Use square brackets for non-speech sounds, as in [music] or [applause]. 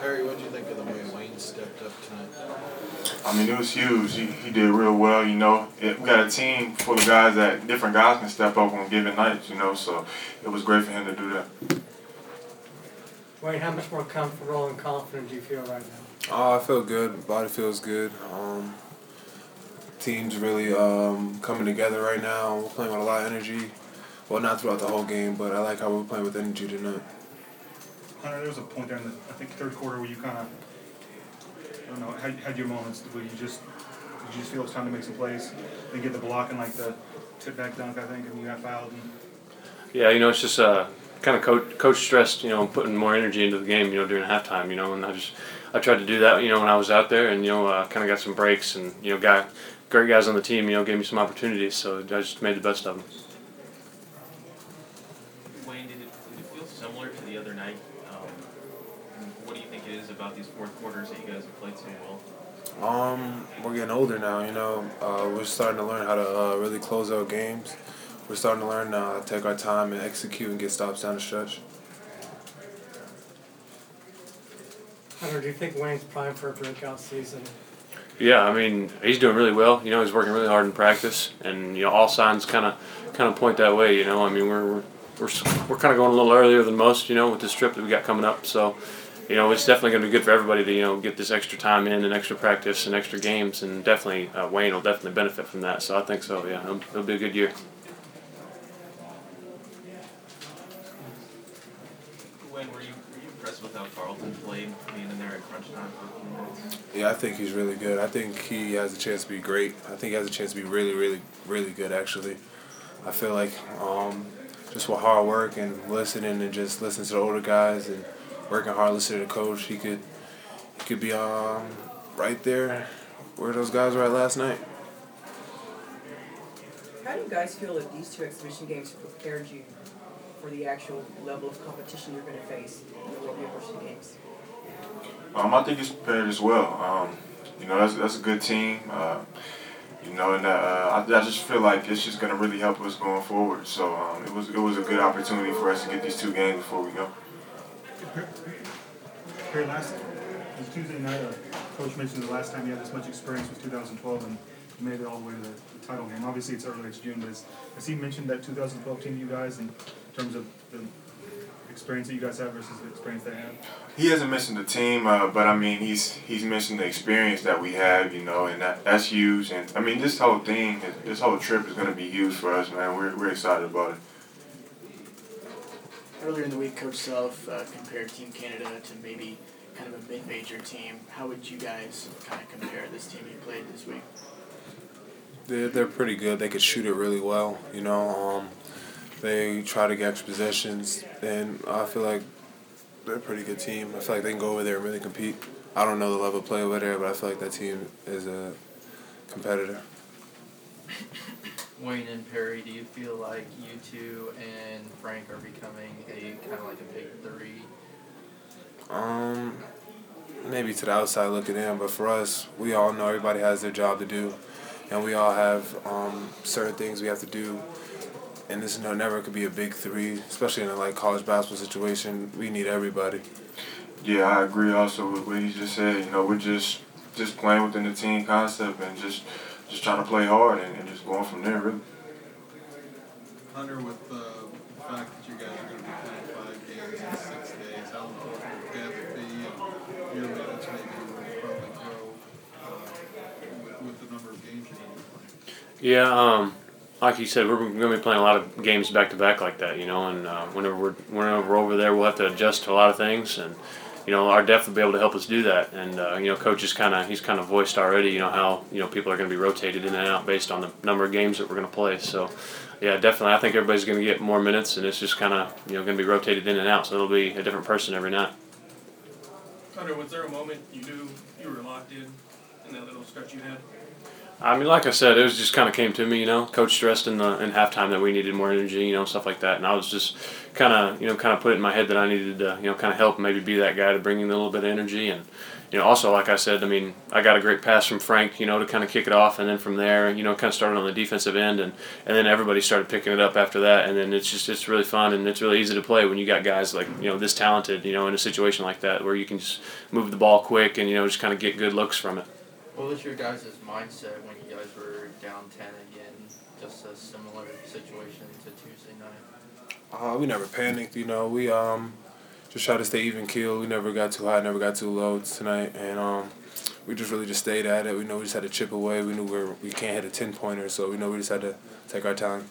Perry, what do you think of the way Wayne stepped up tonight? I mean, it was huge. He, he did real well, you know. It, we got a team full of guys that different guys can step up on given nights, you know, so it was great for him to do that. Wayne, how much more comfortable and confident do you feel right now? Oh, I feel good. Body feels good. Um, team's really um, coming together right now. We're playing with a lot of energy. Well, not throughout the whole game, but I like how we're playing with energy tonight. Hunter, there was a point there in the, I think, third quarter where you kind of, I don't know, had, had your moments where you just, did you just feel it's time to make some plays? and get the block and like the tip back dunk, I think, and you got fouled. And Yeah, you know, it's just uh, kind of coach, coach stressed, you know, putting more energy into the game, you know, during halftime, you know, and I just, I tried to do that, you know, when I was out there and, you know, uh, kind of got some breaks and, you know, got great guys on the team, you know, gave me some opportunities, so I just made the best of them. Wayne, did it, did it feel similar to the other night? Um, and what do you think it is about these fourth quarters that you guys have played so well? Um, we're getting older now, you know. Uh, we're starting to learn how to uh, really close out games. We're starting to learn uh, take our time and execute and get stops down the stretch. Hunter, do you think Wayne's primed for a breakout season? Yeah, I mean, he's doing really well. You know, he's working really hard in practice, and you know, all signs kind of kind of point that way. You know, I mean, we're we're we're, we're kind of going a little earlier than most. You know, with this trip that we got coming up, so. You know, it's definitely going to be good for everybody to you know get this extra time in and extra practice and extra games, and definitely uh, Wayne will definitely benefit from that. So I think so. Yeah, it'll, it'll be a good year. Wayne, were you, were you impressed with how Carlton played, being in there at crunch time for a few minutes? Yeah, I think he's really good. I think he has a chance to be great. I think he has a chance to be really, really, really good. Actually, I feel like um, just with hard work and listening and just listening to the older guys and working hard, listening to the coach, he could he could be um, right there where those guys were at last night. How do you guys feel that these two exhibition games prepared you for the actual level of competition you're going to face in the World University Games? Um, I think he's prepared as well. Um, you know, that's that's a good team. Uh, you know, and uh, I, I just feel like it's just going to really help us going forward. So um, it was it was a good opportunity for us to get these two games before we go. Here last, Tuesday night, uh, coach mentioned the last time you had this much experience was 2012 and you made it all the way to the, title game. Obviously, it's early, it's June, but has he mentioned that 2012 team to you guys in terms of the experience that you guys have versus the experience they have? He hasn't mentioned the team, uh, but I mean he's he's mentioned the experience that we have, you know, and that that's huge. And I mean this whole thing, this whole trip is going to be huge for us, man. We're we're excited about it. Earlier in the week, Coach Self uh, compared Team Canada to maybe kind of a mid-major team. How would you guys kind of compare this team you played this week? They're, they're pretty good. They could shoot it really well. You know, um, they try to get extra possessions, and I feel like they're a pretty good team. I feel like they can go over there and really compete. I don't know the level of play over there, but I feel like that team is a competitor. [laughs] Wayne and Perry, do you feel like you two and Frank are becoming a kind of like a big three? Um, maybe to the outside looking in, but for us, we all know everybody has their job to do, and we all have um, certain things we have to do. And this no, never could be a big three, especially in a like college basketball situation. We need everybody. Yeah, I agree. Also with what he just said, you know, we're just just playing within the team concept and just just trying to play hard and, and just going from there, really. Hunter, with uh, the fact that you guys are going to be playing five games in six days, how important would that be? And your minutes maybe will probably grow uh, with, with the number of games you're going to be playing. Yeah, um, like you said, we're going to be playing a lot of games back to back like that, you know. And uh, whenever we're whenever we're over there, we'll have to adjust to a lot of things, and you know, our depth will be able to help us do that. And uh, you know, coach is kind of he's kind of voiced already, you know, how you know people are going to be rotated in and out based on the number of games that we're going to play. So, yeah, definitely, I think everybody's going to get more minutes, and it's just kind of you know going to be rotated in and out. So it'll be a different person every night. Hunter, was there a moment you knew you were locked in in that little stretch you had? I mean, like I said, it was just kind of came to me, you know. Coach stressed in the in halftime that we needed more energy, you know, stuff like that, and I was just kind of, you know, kind of put it in my head that I needed to, you know, kind of help, maybe be that guy to bring in a little bit of energy, and you know, also like I said, I mean, I got a great pass from Frank, you know, to kind of kick it off, and then from there, you know, kind of started on the defensive end, and and then everybody started picking it up after that, and then it's just it's really fun and it's really easy to play when you got guys like you know this talented, you know, in a situation like that where you can just move the ball quick and you know just kind of get good looks from it. What was your guys' mindset when you guys were down ten again? Just a similar situation to Tuesday night. Uh, we never panicked, you know. We um just tried to stay even keel. We never got too high, never got too low tonight, and um we just really just stayed at it. We know we just had to chip away. We knew we were, we can't hit a ten pointer, so we know we just had to take our time.